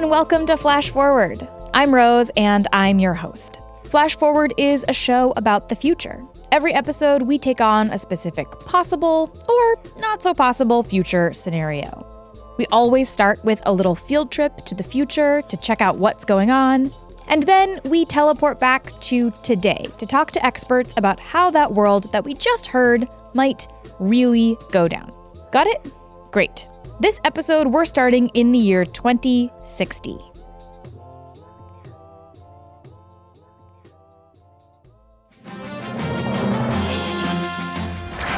and welcome to Flash Forward. I'm Rose, and I'm your host. Flash Forward is a show about the future. Every episode, we take on a specific possible or not so possible future scenario. We always start with a little field trip to the future to check out what's going on, and then we teleport back to today to talk to experts about how that world that we just heard might really go down. Got it? Great. This episode, we're starting in the year 2060.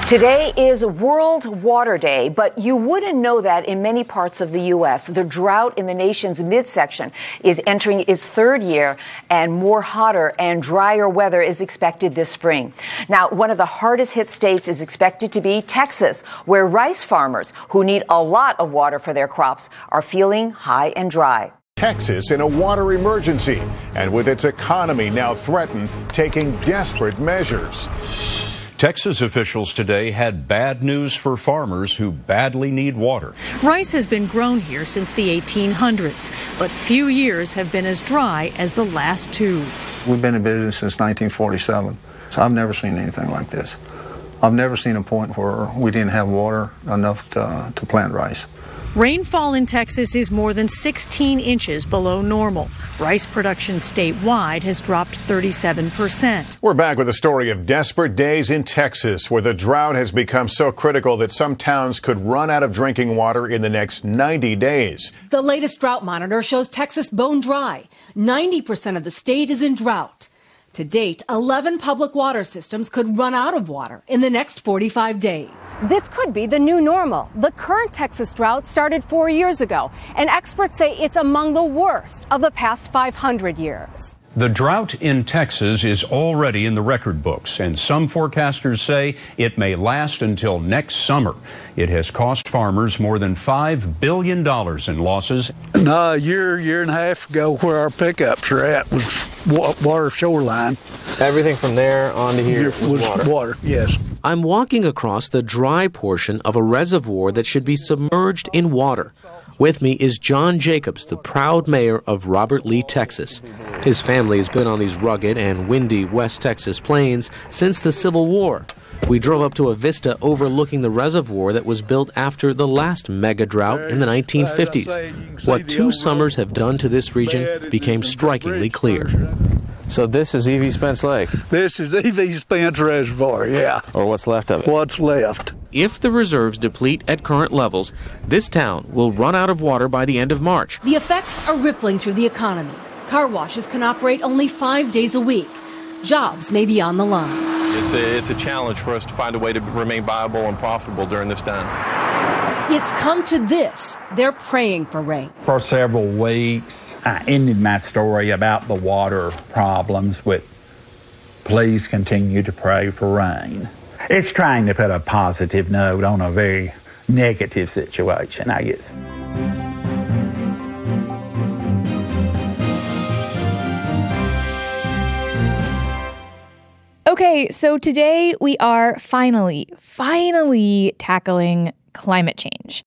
Today is World Water Day, but you wouldn't know that in many parts of the U.S. The drought in the nation's midsection is entering its third year, and more hotter and drier weather is expected this spring. Now, one of the hardest hit states is expected to be Texas, where rice farmers who need a lot of water for their crops are feeling high and dry. Texas in a water emergency, and with its economy now threatened, taking desperate measures. Texas officials today had bad news for farmers who badly need water. Rice has been grown here since the 1800s, but few years have been as dry as the last two. We've been in business since 1947, so I've never seen anything like this. I've never seen a point where we didn't have water enough to, to plant rice. Rainfall in Texas is more than 16 inches below normal. Rice production statewide has dropped 37%. We're back with a story of desperate days in Texas where the drought has become so critical that some towns could run out of drinking water in the next 90 days. The latest drought monitor shows Texas bone dry. 90% of the state is in drought. To date, 11 public water systems could run out of water in the next 45 days. This could be the new normal. The current Texas drought started four years ago, and experts say it's among the worst of the past 500 years. The drought in Texas is already in the record books, and some forecasters say it may last until next summer. It has cost farmers more than $5 billion in losses. No, uh, a year, year and a half ago, where our pickups are at was water shoreline. Everything from there on to here was, was water. water, yes. I'm walking across the dry portion of a reservoir that should be submerged in water. With me is John Jacobs, the proud mayor of Robert Lee, Texas. His family has been on these rugged and windy West Texas plains since the Civil War. We drove up to a vista overlooking the reservoir that was built after the last mega drought in the 1950s. What two summers have done to this region became strikingly clear. So this is E.V. Spence Lake? This is E.V. Spence Reservoir, yeah. Or what's left of it? What's left. If the reserves deplete at current levels, this town will run out of water by the end of March. The effects are rippling through the economy. Car washes can operate only five days a week. Jobs may be on the line. It's a, it's a challenge for us to find a way to remain viable and profitable during this time. It's come to this. They're praying for rain. For several weeks, I ended my story about the water problems with please continue to pray for rain. It's trying to put a positive note on a very negative situation, I guess. Okay, so today we are finally, finally tackling climate change.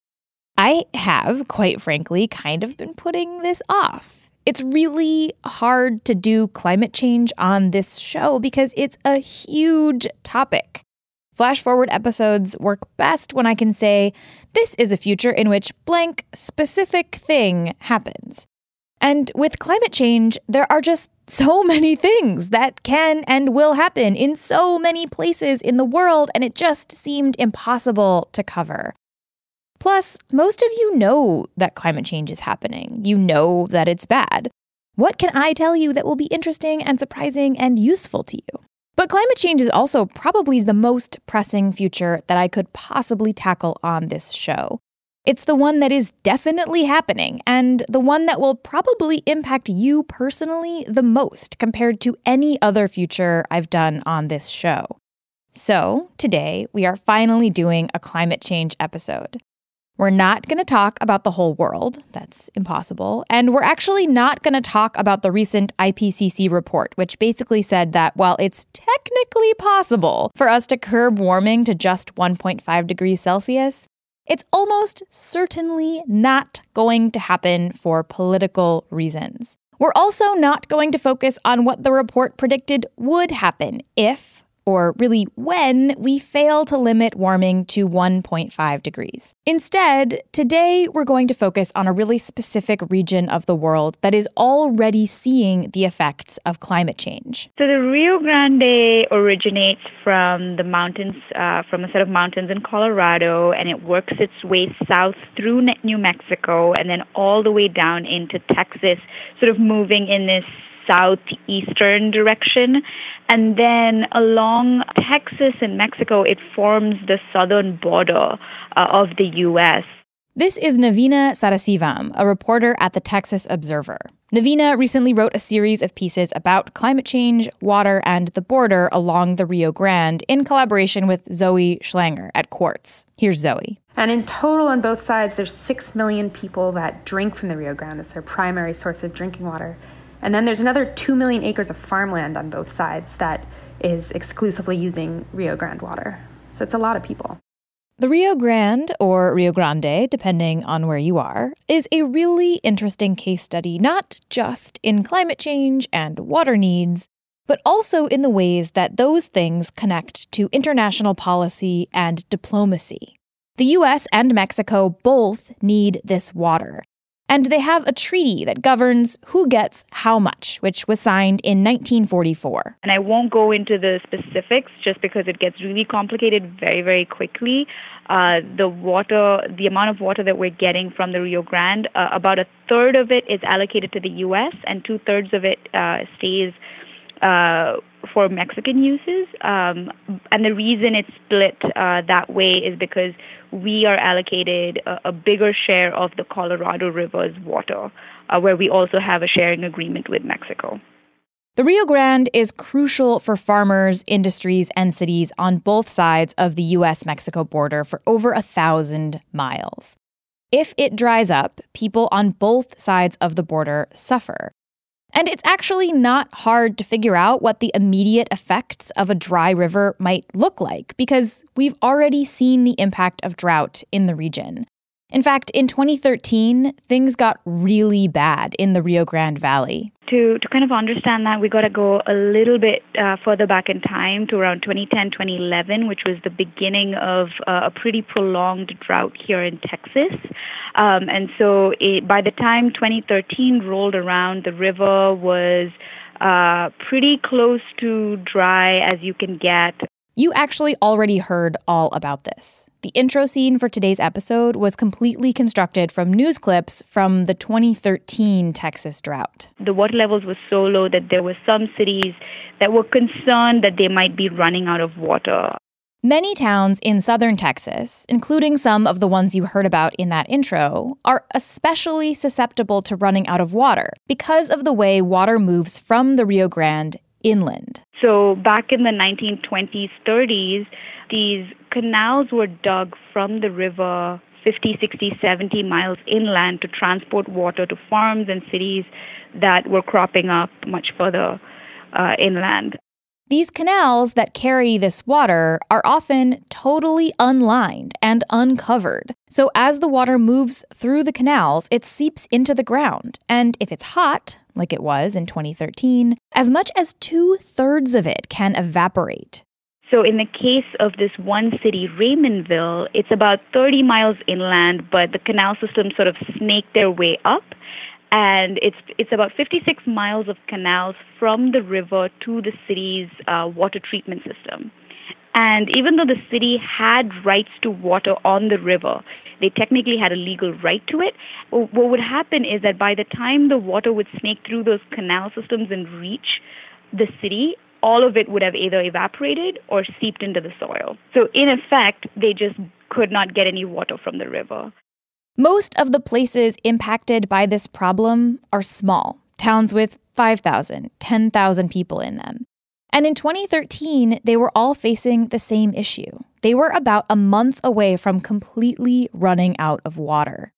I have, quite frankly, kind of been putting this off. It's really hard to do climate change on this show because it's a huge topic. Flash forward episodes work best when I can say, this is a future in which blank specific thing happens. And with climate change, there are just so many things that can and will happen in so many places in the world, and it just seemed impossible to cover. Plus, most of you know that climate change is happening. You know that it's bad. What can I tell you that will be interesting and surprising and useful to you? But climate change is also probably the most pressing future that I could possibly tackle on this show. It's the one that is definitely happening and the one that will probably impact you personally the most compared to any other future I've done on this show. So, today we are finally doing a climate change episode. We're not going to talk about the whole world, that's impossible. And we're actually not going to talk about the recent IPCC report, which basically said that while it's technically possible for us to curb warming to just 1.5 degrees Celsius, It's almost certainly not going to happen for political reasons. We're also not going to focus on what the report predicted would happen if or really when, we fail to limit warming to 1.5 degrees. Instead, today we're going to focus on a really specific region of the world that is already seeing the effects of climate change. So the Rio Grande originates from the mountains, uh, from a set of mountains in Colorado, and it works its way south through New Mexico and then all the way down into Texas, sort of moving in this southeastern direction. And then along Texas and Mexico, it forms the southern border uh, of the U.S. This is Navina Sadasivam, a reporter at the Texas Observer. Navina recently wrote a series of pieces about climate change, water, and the border along the Rio Grande in collaboration with Zoe Schlanger at Quartz. Here's Zoe. And in total, on both sides, there's 6 million people that drink from the Rio Grande. It's their primary source of drinking water. And then there's another 2 million acres of farmland on both sides that is exclusively using Rio Grande water. So it's a lot of people. The Rio Grande, or Rio Grande, depending on where you are, is a really interesting case study, not just in climate change and water needs, but also in the ways that those things connect to international policy and diplomacy. The US and Mexico both need this water, and they have a treaty that governs who gets how much, which was signed in 1944. And I won't go into the specifics just because it gets really complicated very, very quickly. Uh, the water, the amount of water that we're getting from the Rio Grande, uh, about a third of it is allocated to the U.S., and two thirds of it uh, stays uh, for Mexican uses. Um, and the reason it's split uh, that way is because we are allocated a, a bigger share of the Colorado River's water, uh, where we also have a sharing agreement with Mexico. The Rio Grande is crucial for farmers, industries, and cities on both sides of the US Mexico border for over a thousand miles. If it dries up, people on both sides of the border suffer. And it's actually not hard to figure out what the immediate effects of a dry river might look like because we've already seen the impact of drought in the region. In fact, in 2013, things got really bad in the Rio Grande Valley. To, to kind of understand that, we got to go a little bit uh, further back in time to around 2010, 2011, which was the beginning of uh, a pretty prolonged drought here in Texas. Um, and so it, by the time 2013 rolled around, the river was uh, pretty close to dry as you can get. You actually already heard all about this. The intro scene for today's episode was completely constructed from news clips from the 2013 Texas drought. The water levels were so low that there were some cities that were concerned that they might be running out of water. Many towns in southern Texas, including some of the ones you heard about in that intro, are especially susceptible to running out of water because of the way water moves from the Rio Grande inland. So back in the 1920s, 30s, these canals were dug from the river 50, 60, 70 miles inland to transport water to farms and cities that were cropping up much further uh, inland. These canals that carry this water are often totally unlined and uncovered. So, as the water moves through the canals, it seeps into the ground. And if it's hot, like it was in 2013, as much as two thirds of it can evaporate. So, in the case of this one city, Raymondville, it's about 30 miles inland, but the canal system sort of snake their way up and it's it's about 56 miles of canals from the river to the city's uh, water treatment system. And even though the city had rights to water on the river, they technically had a legal right to it. What would happen is that by the time the water would snake through those canal systems and reach the city, all of it would have either evaporated or seeped into the soil. So, in effect, they just could not get any water from the river. Most of the places impacted by this problem are small, towns with 5,000, 10,000 people in them. And in 2013, they were all facing the same issue. They were about a month away from completely running out of water.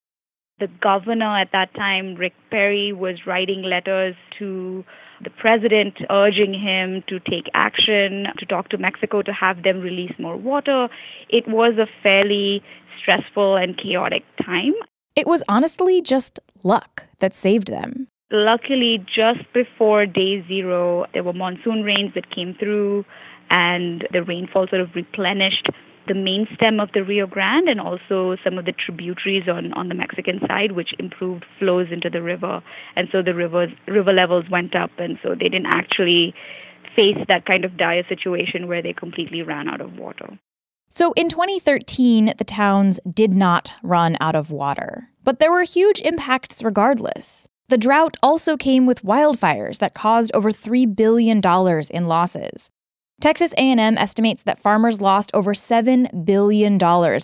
The governor at that time, Rick Perry, was writing letters to the president urging him to take action, to talk to Mexico to have them release more water. It was a fairly stressful and chaotic time. It was honestly just luck that saved them. Luckily, just before day zero, there were monsoon rains that came through, and the rainfall sort of replenished the main stem of the Rio Grande and also some of the tributaries on, on the Mexican side, which improved flows into the river. And so the rivers, river levels went up, and so they didn't actually face that kind of dire situation where they completely ran out of water. So in 2013, the towns did not run out of water, but there were huge impacts regardless. The drought also came with wildfires that caused over $3 billion in losses. Texas A&M estimates that farmers lost over $7 billion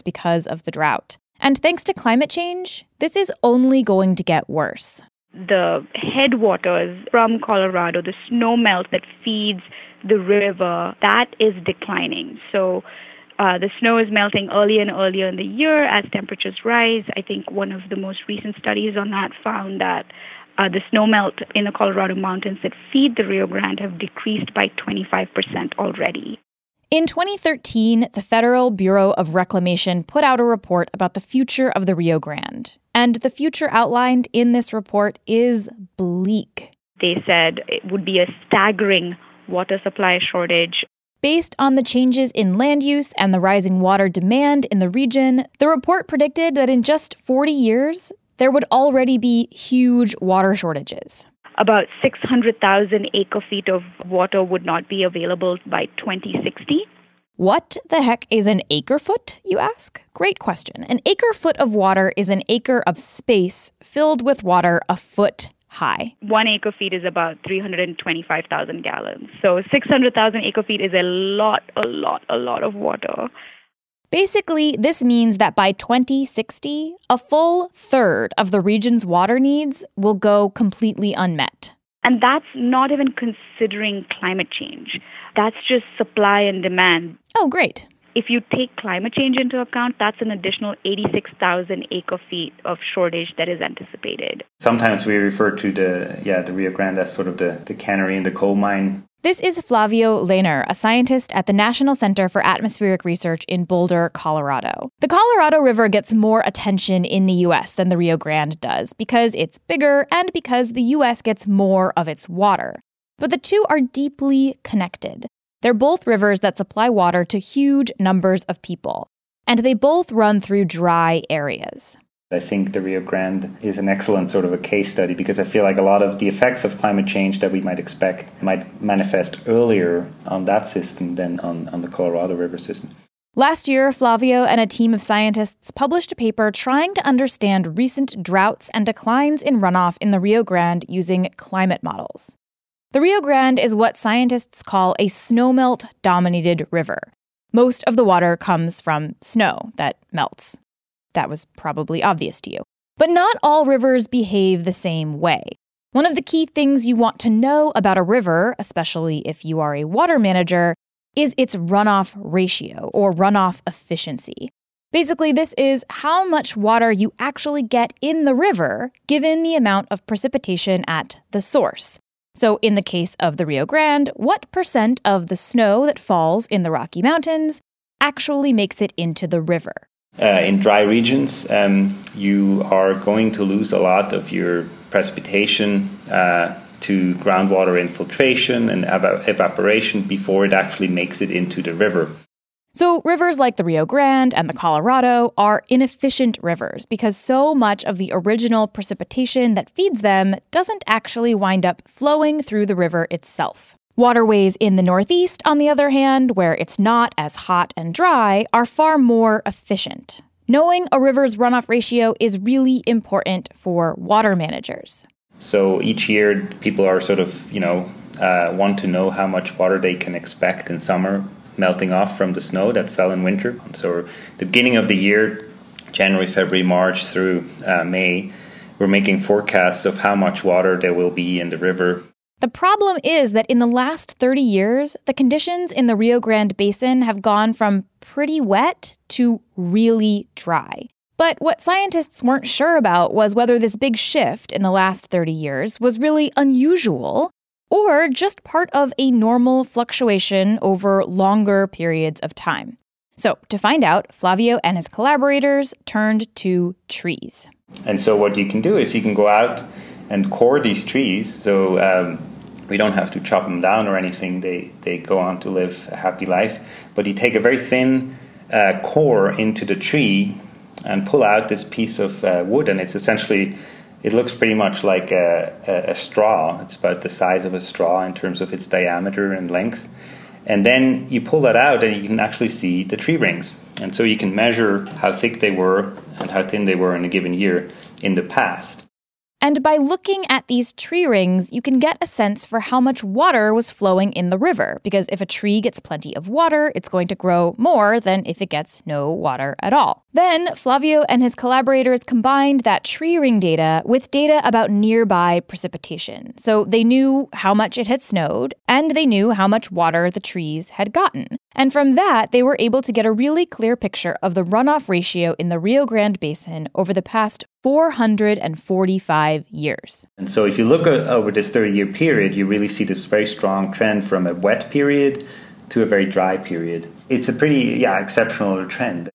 because of the drought. And thanks to climate change, this is only going to get worse. The headwaters from Colorado, the snow melt that feeds the river, that is declining. So uh, the snow is melting earlier and earlier in the year as temperatures rise. I think one of the most recent studies on that found that uh, the snowmelt in the Colorado mountains that feed the Rio Grande have decreased by 25% already. In 2013, the Federal Bureau of Reclamation put out a report about the future of the Rio Grande. And the future outlined in this report is bleak. They said it would be a staggering water supply shortage. Based on the changes in land use and the rising water demand in the region, the report predicted that in just 40 years, there would already be huge water shortages. About 600,000 acre feet of water would not be available by 2060. What the heck is an acre foot, you ask? Great question. An acre foot of water is an acre of space filled with water a foot high. One acre feet is about 325,000 gallons. So 600,000 acre feet is a lot, a lot, a lot of water. Basically, this means that by 2060, a full third of the region's water needs will go completely unmet. And that's not even considering climate change. That's just supply and demand. Oh, great. If you take climate change into account, that's an additional 86,000 acre feet of shortage that is anticipated. Sometimes we refer to the yeah the Rio Grande as sort of the, the canary in the coal mine. This is Flavio Lehner, a scientist at the National Center for Atmospheric Research in Boulder, Colorado. The Colorado River gets more attention in the US than the Rio Grande does because it's bigger and because the US gets more of its water. But the two are deeply connected. They're both rivers that supply water to huge numbers of people, and they both run through dry areas. I think the Rio Grande is an excellent sort of a case study because I feel like a lot of the effects of climate change that we might expect might manifest earlier on that system than on, on the Colorado River system. Last year, Flavio and a team of scientists published a paper trying to understand recent droughts and declines in runoff in the Rio Grande using climate models. The Rio Grande is what scientists call a snowmelt dominated river. Most of the water comes from snow that melts. That was probably obvious to you. But not all rivers behave the same way. One of the key things you want to know about a river, especially if you are a water manager, is its runoff ratio or runoff efficiency. Basically, this is how much water you actually get in the river given the amount of precipitation at the source. So, in the case of the Rio Grande, what percent of the snow that falls in the Rocky Mountains actually makes it into the river? Uh, in dry regions, um, you are going to lose a lot of your precipitation uh, to groundwater infiltration and ev- evaporation before it actually makes it into the river. So, rivers like the Rio Grande and the Colorado are inefficient rivers because so much of the original precipitation that feeds them doesn't actually wind up flowing through the river itself. Waterways in the Northeast, on the other hand, where it's not as hot and dry, are far more efficient. Knowing a river's runoff ratio is really important for water managers. So each year, people are sort of, you know, uh, want to know how much water they can expect in summer melting off from the snow that fell in winter. So the beginning of the year, January, February, March through uh, May, we're making forecasts of how much water there will be in the river the problem is that in the last 30 years, the conditions in the Rio Grande Basin have gone from pretty wet to really dry. But what scientists weren't sure about was whether this big shift in the last 30 years was really unusual or just part of a normal fluctuation over longer periods of time. So, to find out, Flavio and his collaborators turned to trees. And so, what you can do is you can go out and core these trees. So, um, we don't have to chop them down or anything. They, they go on to live a happy life. But you take a very thin uh, core into the tree and pull out this piece of uh, wood, and it's essentially it looks pretty much like a, a, a, straw. It's about the size of a straw in terms of its diameter and length. And then you pull that out, and you can actually see the tree rings. And so you can measure how thick they were and how thin they were in a given year in the past. And by looking at these tree rings, you can get a sense for how much water was flowing in the river. Because if a tree gets plenty of water, it's going to grow more than if it gets no water at all. Then, Flavio and his collaborators combined that tree ring data with data about nearby precipitation. So they knew how much it had snowed, and they knew how much water the trees had gotten. And from that, they were able to get a really clear picture of the runoff ratio in the Rio Grande Basin over the past 445 years. And so, if you look over this 30 year period, you really see this very strong trend from a wet period to a very dry period. It's a pretty, yeah, exceptional trend.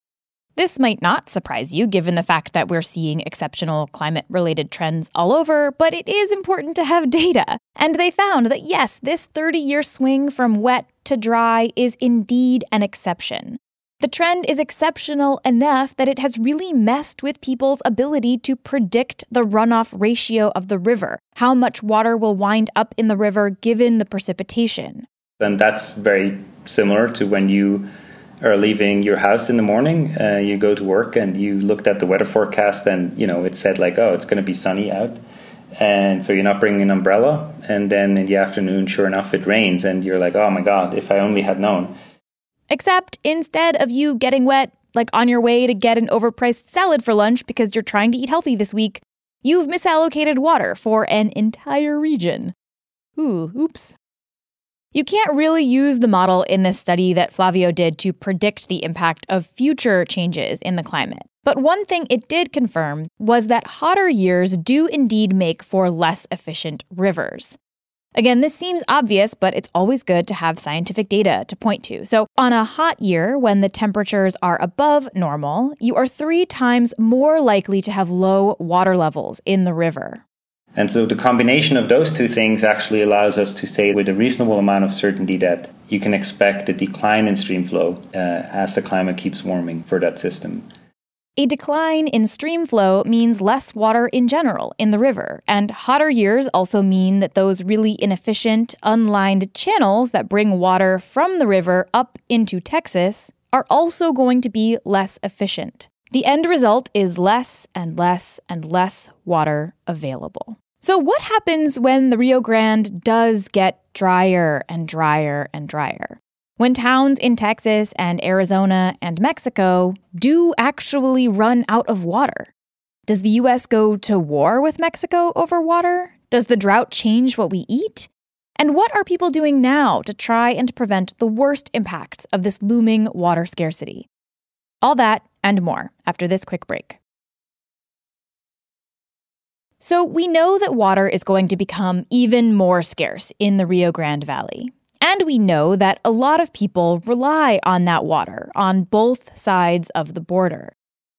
This might not surprise you given the fact that we're seeing exceptional climate related trends all over, but it is important to have data. And they found that yes, this 30 year swing from wet to dry is indeed an exception. The trend is exceptional enough that it has really messed with people's ability to predict the runoff ratio of the river, how much water will wind up in the river given the precipitation. And that's very similar to when you are leaving your house in the morning, uh, you go to work and you looked at the weather forecast and you know it said like, oh, it's going to be sunny out, and so you're not bringing an umbrella, and then in the afternoon, sure enough, it rains, and you're like, oh my god, if I only had known. Except instead of you getting wet, like on your way to get an overpriced salad for lunch because you're trying to eat healthy this week, you've misallocated water for an entire region. Ooh, oops. You can't really use the model in this study that Flavio did to predict the impact of future changes in the climate. But one thing it did confirm was that hotter years do indeed make for less efficient rivers. Again, this seems obvious, but it's always good to have scientific data to point to. So, on a hot year, when the temperatures are above normal, you are three times more likely to have low water levels in the river. And so the combination of those two things actually allows us to say with a reasonable amount of certainty that you can expect a decline in stream flow uh, as the climate keeps warming for that system. A decline in stream flow means less water in general in the river, and hotter years also mean that those really inefficient, unlined channels that bring water from the river up into Texas are also going to be less efficient. The end result is less and less and less water available. So, what happens when the Rio Grande does get drier and drier and drier? When towns in Texas and Arizona and Mexico do actually run out of water? Does the US go to war with Mexico over water? Does the drought change what we eat? And what are people doing now to try and prevent the worst impacts of this looming water scarcity? All that and more after this quick break. So, we know that water is going to become even more scarce in the Rio Grande Valley. And we know that a lot of people rely on that water on both sides of the border.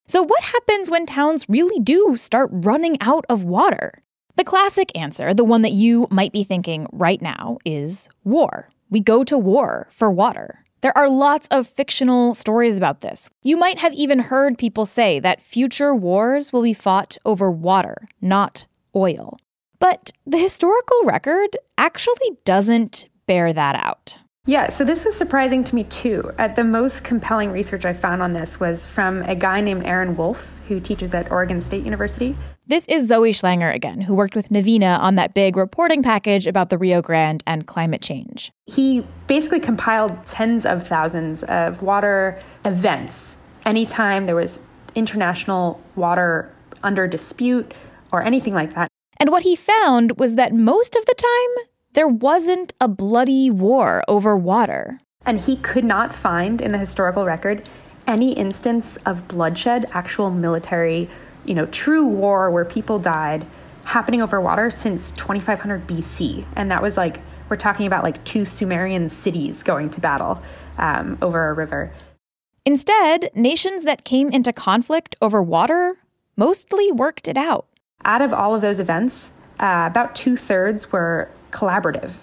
So, what happens when towns really do start running out of water? The classic answer, the one that you might be thinking right now, is war. We go to war for water. There are lots of fictional stories about this. You might have even heard people say that future wars will be fought over water, not oil. But the historical record actually doesn't bear that out. Yeah, so this was surprising to me too. At the most compelling research I found on this was from a guy named Aaron Wolf, who teaches at Oregon State University. This is Zoe Schlanger again, who worked with Navina on that big reporting package about the Rio Grande and climate change. He basically compiled tens of thousands of water events. Anytime there was international water under dispute or anything like that. And what he found was that most of the time, there wasn't a bloody war over water. And he could not find in the historical record any instance of bloodshed, actual military, you know, true war where people died happening over water since 2500 BC. And that was like, we're talking about like two Sumerian cities going to battle um, over a river. Instead, nations that came into conflict over water mostly worked it out. Out of all of those events, uh, about two thirds were collaborative.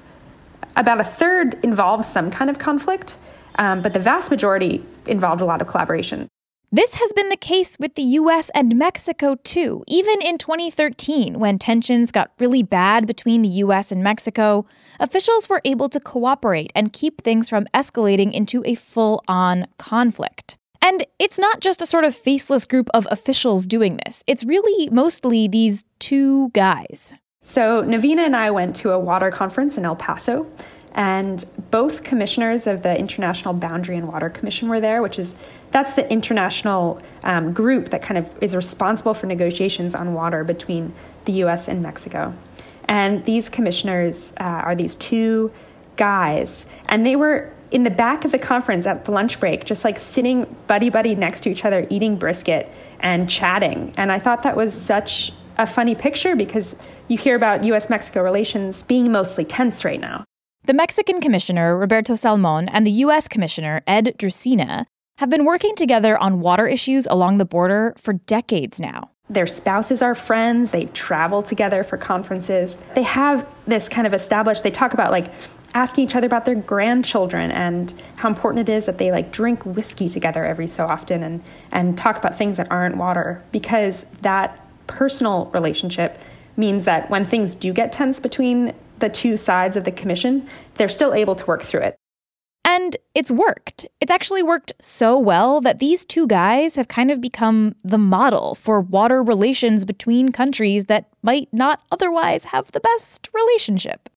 About a third involved some kind of conflict, um, but the vast majority involved a lot of collaboration. This has been the case with the US and Mexico too. Even in 2013, when tensions got really bad between the US and Mexico, officials were able to cooperate and keep things from escalating into a full on conflict. And it's not just a sort of faceless group of officials doing this, it's really mostly these two guys. So, Navina and I went to a water conference in El Paso, and both commissioners of the International Boundary and Water Commission were there, which is that's the international um, group that kind of is responsible for negotiations on water between the US and Mexico. And these commissioners uh, are these two guys, and they were in the back of the conference at the lunch break, just like sitting buddy buddy next to each other, eating brisket and chatting. And I thought that was such a funny picture because you hear about US Mexico relations being mostly tense right now. The Mexican commissioner, Roberto Salmon, and the U.S. commissioner, Ed Drusina, have been working together on water issues along the border for decades now. Their spouses are friends, they travel together for conferences. They have this kind of established, they talk about like asking each other about their grandchildren and how important it is that they like drink whiskey together every so often and and talk about things that aren't water because that personal relationship means that when things do get tense between the two sides of the commission, they're still able to work through it. And it's worked. It's actually worked so well that these two guys have kind of become the model for water relations between countries that might not otherwise have the best relationship.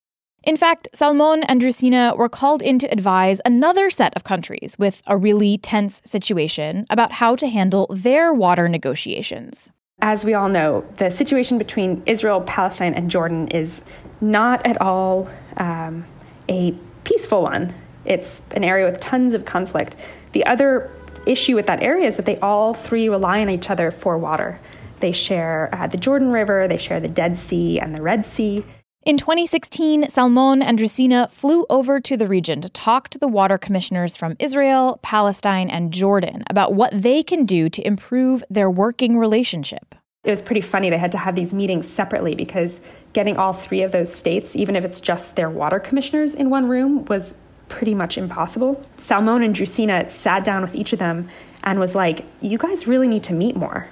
In fact, Salmon and Drusina were called in to advise another set of countries with a really tense situation about how to handle their water negotiations. As we all know, the situation between Israel, Palestine, and Jordan is not at all um, a peaceful one. It's an area with tons of conflict. The other issue with that area is that they all three rely on each other for water. They share uh, the Jordan River, they share the Dead Sea and the Red Sea. In 2016, Salmon and Drusina flew over to the region to talk to the water commissioners from Israel, Palestine, and Jordan about what they can do to improve their working relationship. It was pretty funny. They had to have these meetings separately because getting all three of those states, even if it's just their water commissioners in one room, was pretty much impossible. Salmon and Drusina sat down with each of them and was like, You guys really need to meet more.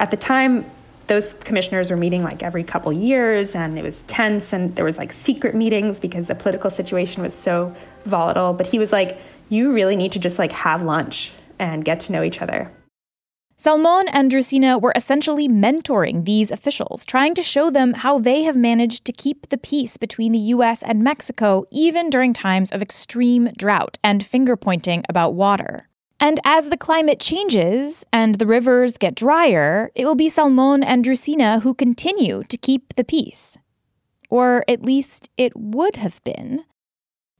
At the time, those commissioners were meeting like every couple years and it was tense and there was like secret meetings because the political situation was so volatile but he was like you really need to just like have lunch and get to know each other Salmon and Drusina were essentially mentoring these officials, trying to show them how they have managed to keep the peace between the US and Mexico even during times of extreme drought and finger pointing about water. And as the climate changes and the rivers get drier, it will be Salmon and Drusina who continue to keep the peace. Or at least it would have been.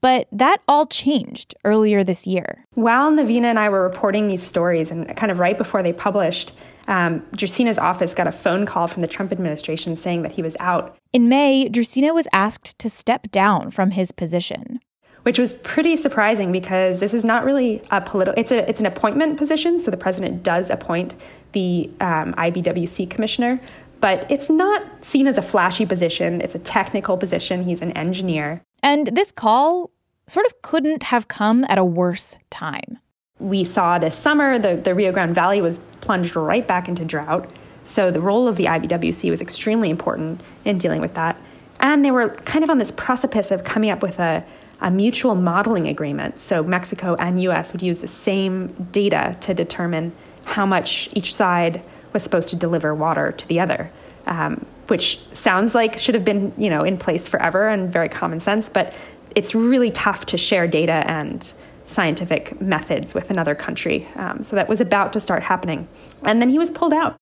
But that all changed earlier this year. While Navina and I were reporting these stories, and kind of right before they published, um, Drusina's office got a phone call from the Trump administration saying that he was out. In May, Drusina was asked to step down from his position. Which was pretty surprising because this is not really a political. It's a it's an appointment position, so the president does appoint the um, IBWC commissioner, but it's not seen as a flashy position. It's a technical position. He's an engineer. And this call sort of couldn't have come at a worse time. We saw this summer the, the Rio Grande Valley was plunged right back into drought. So the role of the IBWC was extremely important in dealing with that. And they were kind of on this precipice of coming up with a, a mutual modeling agreement. So Mexico and US would use the same data to determine how much each side was supposed to deliver water to the other. Um, which sounds like should have been you know in place forever and very common sense but it's really tough to share data and scientific methods with another country. Um, so that was about to start happening. And then he was pulled out.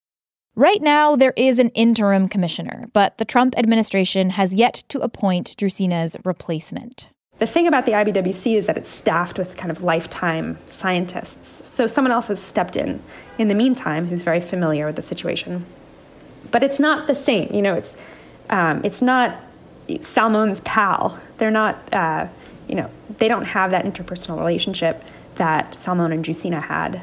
Right now, there is an interim commissioner, but the Trump administration has yet to appoint Drusina's replacement. The thing about the IBWC is that it's staffed with kind of lifetime scientists. So someone else has stepped in in the meantime who's very familiar with the situation. But it's not the same. You know, it's, um, it's not Salmon's pal. They're not, uh, you know, they don't have that interpersonal relationship that Salmon and Drusina had.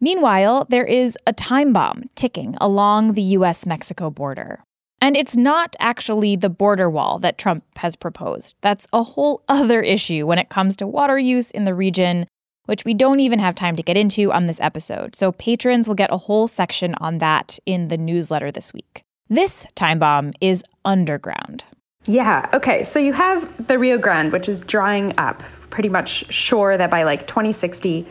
Meanwhile, there is a time bomb ticking along the US Mexico border. And it's not actually the border wall that Trump has proposed. That's a whole other issue when it comes to water use in the region, which we don't even have time to get into on this episode. So patrons will get a whole section on that in the newsletter this week. This time bomb is underground. Yeah, okay. So you have the Rio Grande, which is drying up, pretty much sure that by like 2060,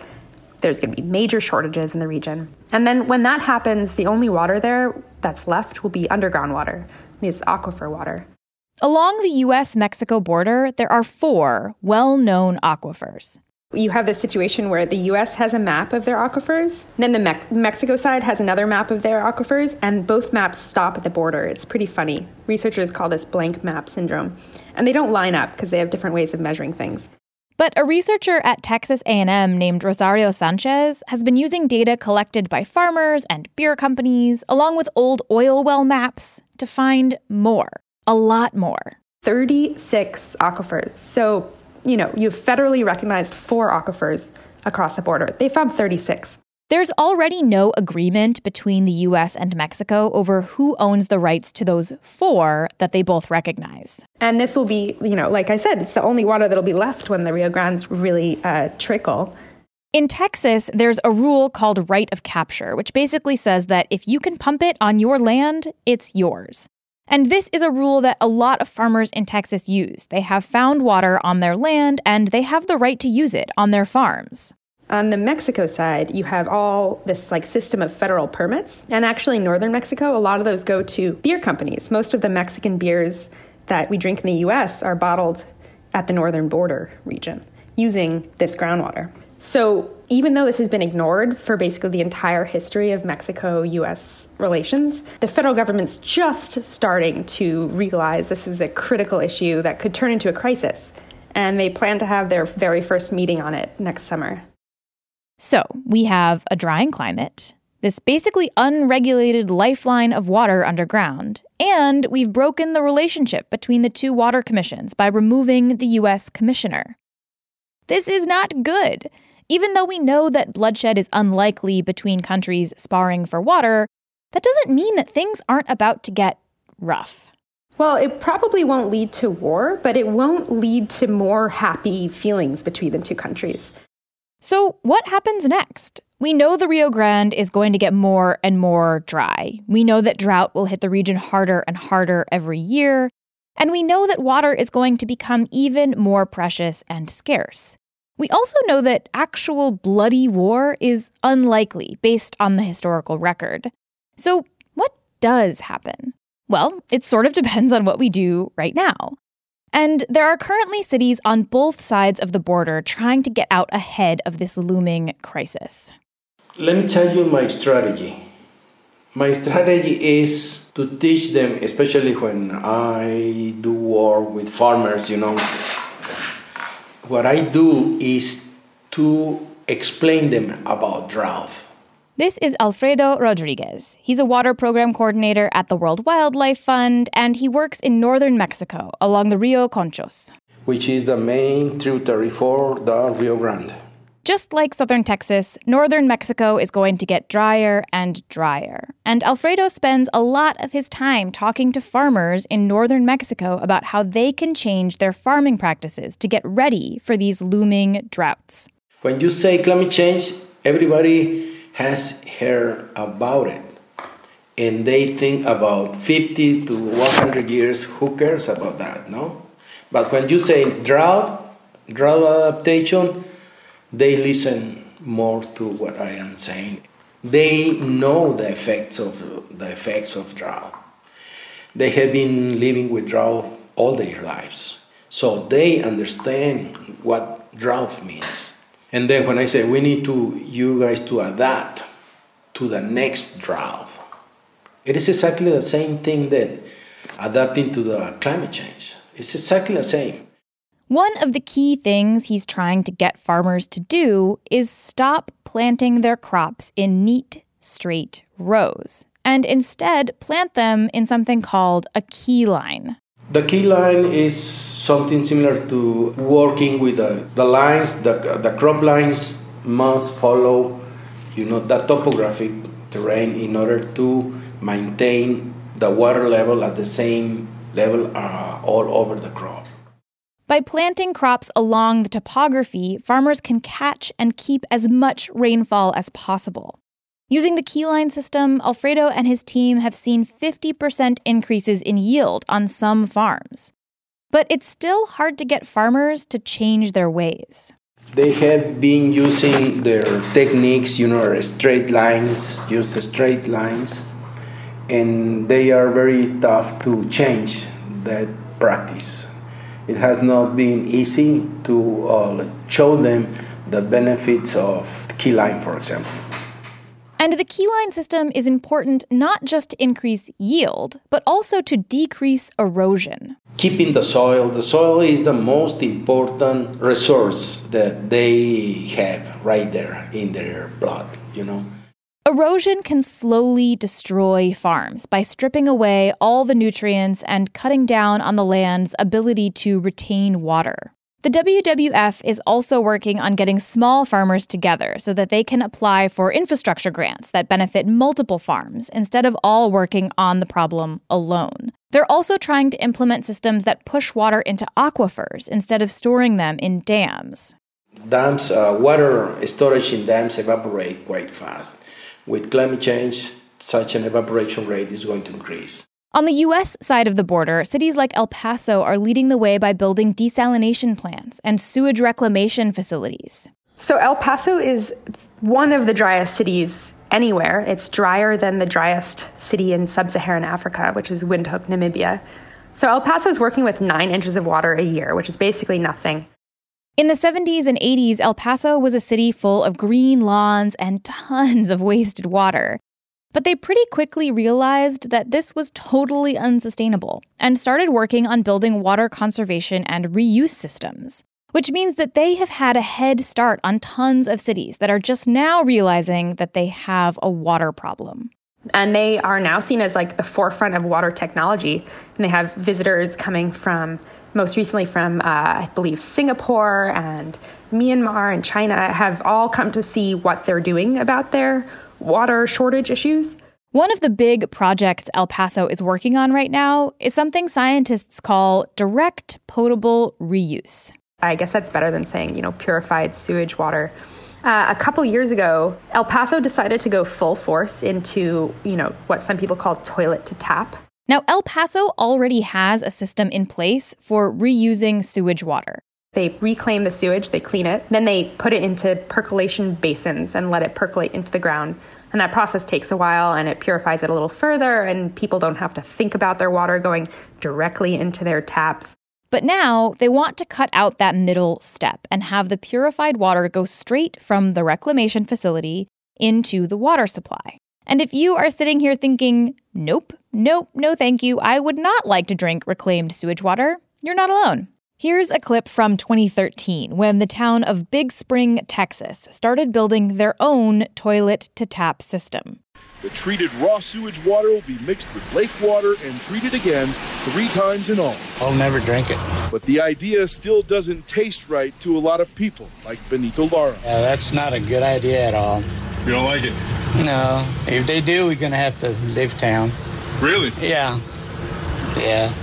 there's going to be major shortages in the region. And then when that happens, the only water there that's left will be underground water, this aquifer water. Along the US Mexico border, there are four well known aquifers. You have this situation where the US has a map of their aquifers, and then the Me- Mexico side has another map of their aquifers, and both maps stop at the border. It's pretty funny. Researchers call this blank map syndrome. And they don't line up because they have different ways of measuring things. But a researcher at Texas A&M named Rosario Sanchez has been using data collected by farmers and beer companies along with old oil well maps to find more, a lot more. 36 aquifers. So you know, you've federally recognized four aquifers across the border. They found 36. There's already no agreement between the US and Mexico over who owns the rights to those four that they both recognize. And this will be, you know, like I said, it's the only water that'll be left when the Rio Grandes really uh, trickle. In Texas, there's a rule called right of capture, which basically says that if you can pump it on your land, it's yours. And this is a rule that a lot of farmers in Texas use. They have found water on their land and they have the right to use it on their farms. On the Mexico side, you have all this like system of federal permits. And actually in northern Mexico, a lot of those go to beer companies. Most of the Mexican beers that we drink in the US are bottled at the northern border region using this groundwater. So even though this has been ignored for basically the entire history of Mexico US relations, the federal government's just starting to realize this is a critical issue that could turn into a crisis. And they plan to have their very first meeting on it next summer. So we have a drying climate, this basically unregulated lifeline of water underground, and we've broken the relationship between the two water commissions by removing the US commissioner. This is not good. Even though we know that bloodshed is unlikely between countries sparring for water, that doesn't mean that things aren't about to get rough. Well, it probably won't lead to war, but it won't lead to more happy feelings between the two countries. So, what happens next? We know the Rio Grande is going to get more and more dry. We know that drought will hit the region harder and harder every year. And we know that water is going to become even more precious and scarce. We also know that actual bloody war is unlikely based on the historical record. So, what does happen? Well, it sort of depends on what we do right now. And there are currently cities on both sides of the border trying to get out ahead of this looming crisis. Let me tell you my strategy. My strategy is to teach them, especially when I do work with farmers, you know, what I do is to explain them about drought. This is Alfredo Rodriguez. He's a water program coordinator at the World Wildlife Fund, and he works in northern Mexico along the Rio Conchos, which is the main tributary for the Rio Grande. Just like southern Texas, northern Mexico is going to get drier and drier. And Alfredo spends a lot of his time talking to farmers in northern Mexico about how they can change their farming practices to get ready for these looming droughts. When you say climate change, everybody has heard about it. And they think about 50 to 100 years, who cares about that, no? But when you say drought, drought adaptation, they listen more to what I am saying. They know the effects of the effects of drought. They have been living with drought all their lives, so they understand what drought means. And then when I say we need to you guys to adapt to the next drought, it is exactly the same thing that adapting to the climate change. It's exactly the same. One of the key things he's trying to get farmers to do is stop planting their crops in neat, straight rows and instead plant them in something called a key line. The key line is something similar to working with the, the lines, the, the crop lines must follow, you know, the topographic terrain in order to maintain the water level at the same level uh, all over the crop. By planting crops along the topography, farmers can catch and keep as much rainfall as possible. Using the keyline system, Alfredo and his team have seen 50% increases in yield on some farms. But it's still hard to get farmers to change their ways. They have been using their techniques, you know, straight lines, use straight lines, and they are very tough to change that practice. It has not been easy to uh, show them the benefits of keyline, for example. And the keyline system is important not just to increase yield, but also to decrease erosion. Keeping the soil, the soil is the most important resource that they have right there in their blood, you know. Erosion can slowly destroy farms by stripping away all the nutrients and cutting down on the land's ability to retain water. The WWF is also working on getting small farmers together so that they can apply for infrastructure grants that benefit multiple farms instead of all working on the problem alone. They're also trying to implement systems that push water into aquifers instead of storing them in dams. Dams, uh, water storage in dams evaporate quite fast. With climate change, such an evaporation rate is going to increase. On the U.S. side of the border, cities like El Paso are leading the way by building desalination plants and sewage reclamation facilities. So, El Paso is one of the driest cities anywhere. It's drier than the driest city in sub Saharan Africa, which is Windhoek, Namibia. So, El Paso is working with nine inches of water a year, which is basically nothing. In the 70s and 80s, El Paso was a city full of green lawns and tons of wasted water. But they pretty quickly realized that this was totally unsustainable and started working on building water conservation and reuse systems, which means that they have had a head start on tons of cities that are just now realizing that they have a water problem. And they are now seen as like the forefront of water technology. And they have visitors coming from, most recently from, uh, I believe, Singapore and Myanmar and China, have all come to see what they're doing about their water shortage issues. One of the big projects El Paso is working on right now is something scientists call direct potable reuse. I guess that's better than saying, you know, purified sewage water. Uh, a couple years ago, El Paso decided to go full force into, you know, what some people call toilet to tap. Now, El Paso already has a system in place for reusing sewage water. They reclaim the sewage, they clean it, then they put it into percolation basins and let it percolate into the ground. And that process takes a while and it purifies it a little further, and people don't have to think about their water going directly into their taps. But now they want to cut out that middle step and have the purified water go straight from the reclamation facility into the water supply. And if you are sitting here thinking, nope, nope, no thank you, I would not like to drink reclaimed sewage water, you're not alone. Here's a clip from 2013 when the town of Big Spring, Texas started building their own toilet to tap system. The treated raw sewage water will be mixed with lake water and treated again three times in all. I'll never drink it. But the idea still doesn't taste right to a lot of people, like Benito Lara. Yeah, that's not a good idea at all. You don't like it? No. If they do, we're going to have to leave town. Really? Yeah. Yeah.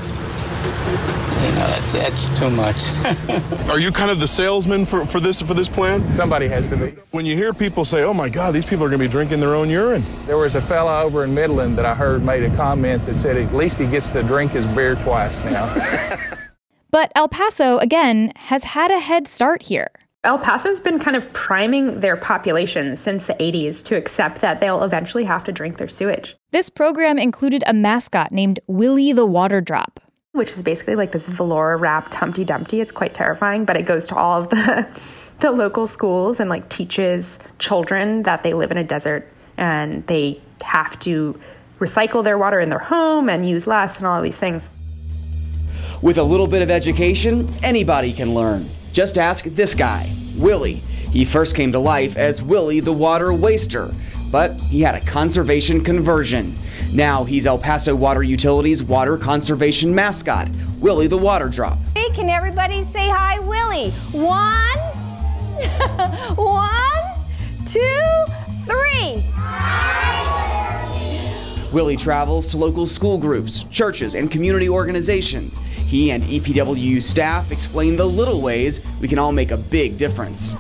You know, that's, that's too much. Are you kind of the salesman for, for this for this plan? Somebody has to be. When you hear people say, "Oh my God, these people are going to be drinking their own urine," there was a fellow over in Midland that I heard made a comment that said at least he gets to drink his beer twice now. but El Paso again has had a head start here. El Paso's been kind of priming their population since the 80s to accept that they'll eventually have to drink their sewage. This program included a mascot named Willie the Water Drop, which is basically like this velour wrapped Humpty Dumpty. It's quite terrifying, but it goes to all of the the local schools and like teaches children that they live in a desert and they have to recycle their water in their home and use less and all these things. With a little bit of education, anybody can learn. Just ask this guy, Willie. He first came to life as Willie the Water Waster, but he had a conservation conversion. Now he's El Paso Water Utilities water conservation mascot, Willie the Water Drop. Hey, can everybody say hi, Willie? One, one, two, three. Willie travels to local school groups, churches, and community organizations. He and EPWU staff explain the little ways we can all make a big difference.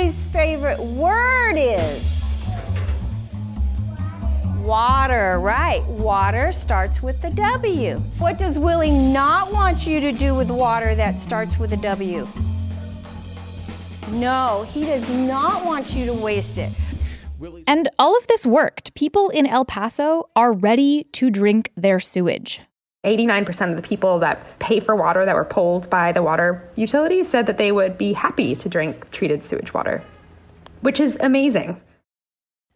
Willie's favorite word is? Water, right. Water starts with the W. What does Willie not want you to do with water that starts with a W? No, he does not want you to waste it. And all of this worked. People in El Paso are ready to drink their sewage. 89% of the people that pay for water that were polled by the water utility said that they would be happy to drink treated sewage water, which is amazing.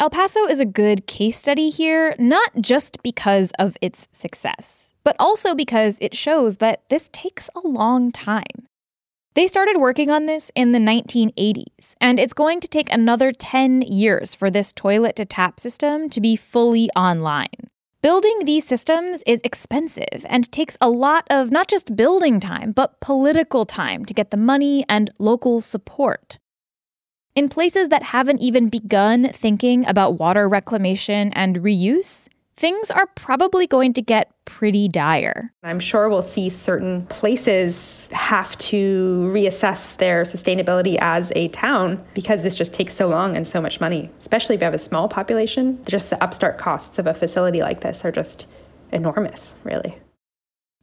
El Paso is a good case study here, not just because of its success, but also because it shows that this takes a long time. They started working on this in the 1980s, and it's going to take another 10 years for this toilet to tap system to be fully online. Building these systems is expensive and takes a lot of not just building time, but political time to get the money and local support. In places that haven't even begun thinking about water reclamation and reuse, things are probably going to get pretty dire. I'm sure we'll see certain places have to reassess their sustainability as a town because this just takes so long and so much money, especially if you have a small population. Just the upstart costs of a facility like this are just enormous, really.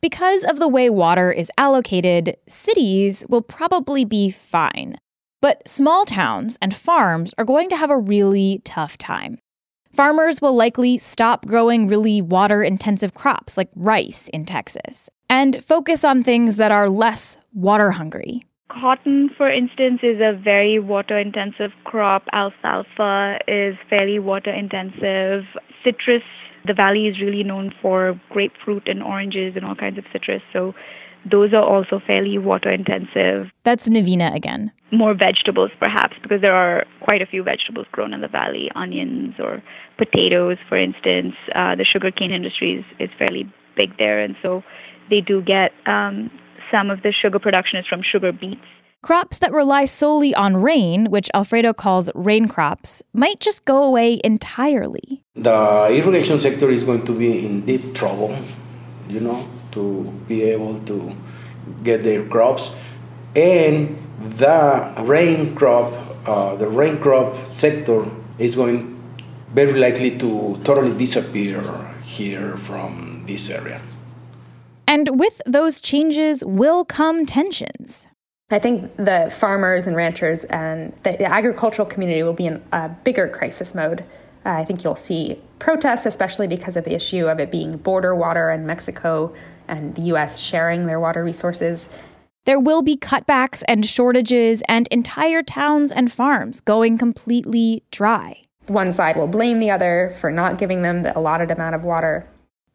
Because of the way water is allocated, cities will probably be fine. But small towns and farms are going to have a really tough time. Farmers will likely stop growing really water intensive crops like rice in Texas and focus on things that are less water hungry. Cotton, for instance, is a very water intensive crop. Alfalfa is fairly water intensive. Citrus, the valley is really known for grapefruit and oranges and all kinds of citrus. So those are also fairly water intensive. That's Navina again. More vegetables, perhaps, because there are quite a few vegetables grown in the valley onions or potatoes, for instance. Uh, the sugarcane industry is, is fairly big there, and so they do get um, some of the sugar production is from sugar beets. Crops that rely solely on rain, which Alfredo calls rain crops, might just go away entirely. The irrigation sector is going to be in deep trouble, you know to be able to get their crops. And the rain crop, uh, the rain crop sector is going very likely to totally disappear here from this area. And with those changes will come tensions. I think the farmers and ranchers and the agricultural community will be in a bigger crisis mode. Uh, I think you'll see protests, especially because of the issue of it being border water and Mexico and the US sharing their water resources. There will be cutbacks and shortages, and entire towns and farms going completely dry. One side will blame the other for not giving them the allotted amount of water.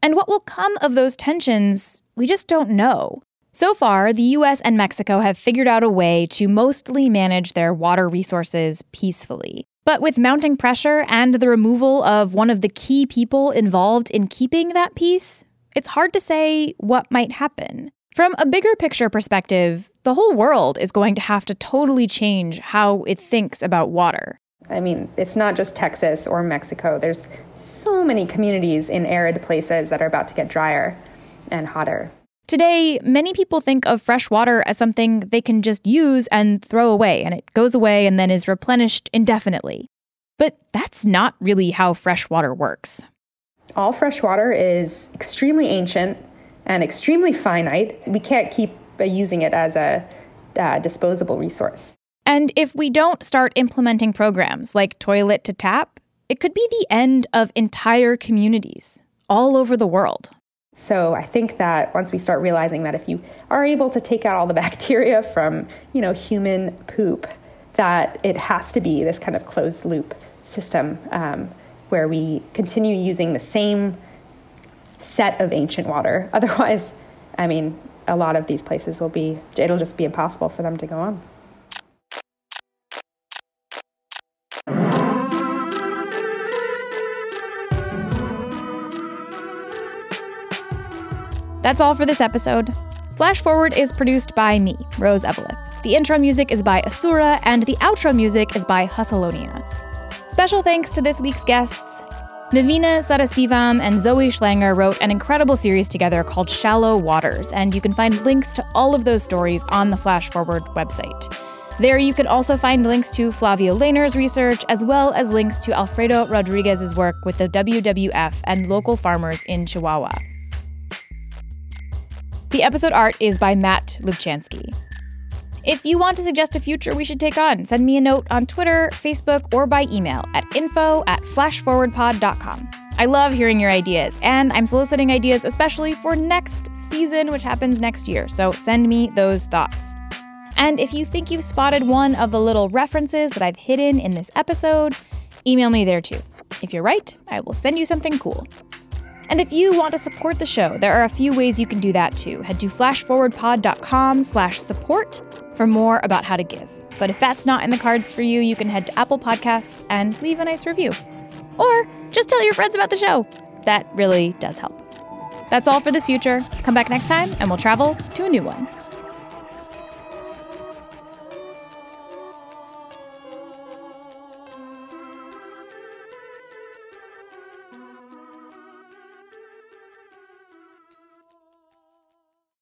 And what will come of those tensions, we just don't know. So far, the US and Mexico have figured out a way to mostly manage their water resources peacefully. But with mounting pressure and the removal of one of the key people involved in keeping that peace, it's hard to say what might happen. From a bigger picture perspective, the whole world is going to have to totally change how it thinks about water. I mean, it's not just Texas or Mexico. There's so many communities in arid places that are about to get drier and hotter. Today, many people think of fresh water as something they can just use and throw away, and it goes away and then is replenished indefinitely. But that's not really how fresh water works all fresh water is extremely ancient and extremely finite. We can't keep uh, using it as a uh, disposable resource. And if we don't start implementing programs like Toilet to Tap, it could be the end of entire communities all over the world. So I think that once we start realizing that if you are able to take out all the bacteria from, you know, human poop, that it has to be this kind of closed loop system um, where we continue using the same set of ancient water. Otherwise, I mean, a lot of these places will be, it'll just be impossible for them to go on. That's all for this episode. Flash Forward is produced by me, Rose Eveleth. The intro music is by Asura, and the outro music is by Hussalonia. Special thanks to this week's guests. Navina Sadasivam and Zoe Schlanger wrote an incredible series together called Shallow Waters, and you can find links to all of those stories on the Flash Forward website. There, you can also find links to Flavio Lehner's research, as well as links to Alfredo Rodriguez's work with the WWF and local farmers in Chihuahua. The episode art is by Matt Lubchansky. If you want to suggest a future we should take on, send me a note on Twitter, Facebook, or by email at info at flashforwardpod.com. I love hearing your ideas, and I'm soliciting ideas especially for next season, which happens next year, so send me those thoughts. And if you think you've spotted one of the little references that I've hidden in this episode, email me there too. If you're right, I will send you something cool. And if you want to support the show, there are a few ways you can do that too. Head to flashforwardpod.com slash support for more about how to give. But if that's not in the cards for you, you can head to Apple Podcasts and leave a nice review. Or just tell your friends about the show. That really does help. That's all for this future. Come back next time and we'll travel to a new one.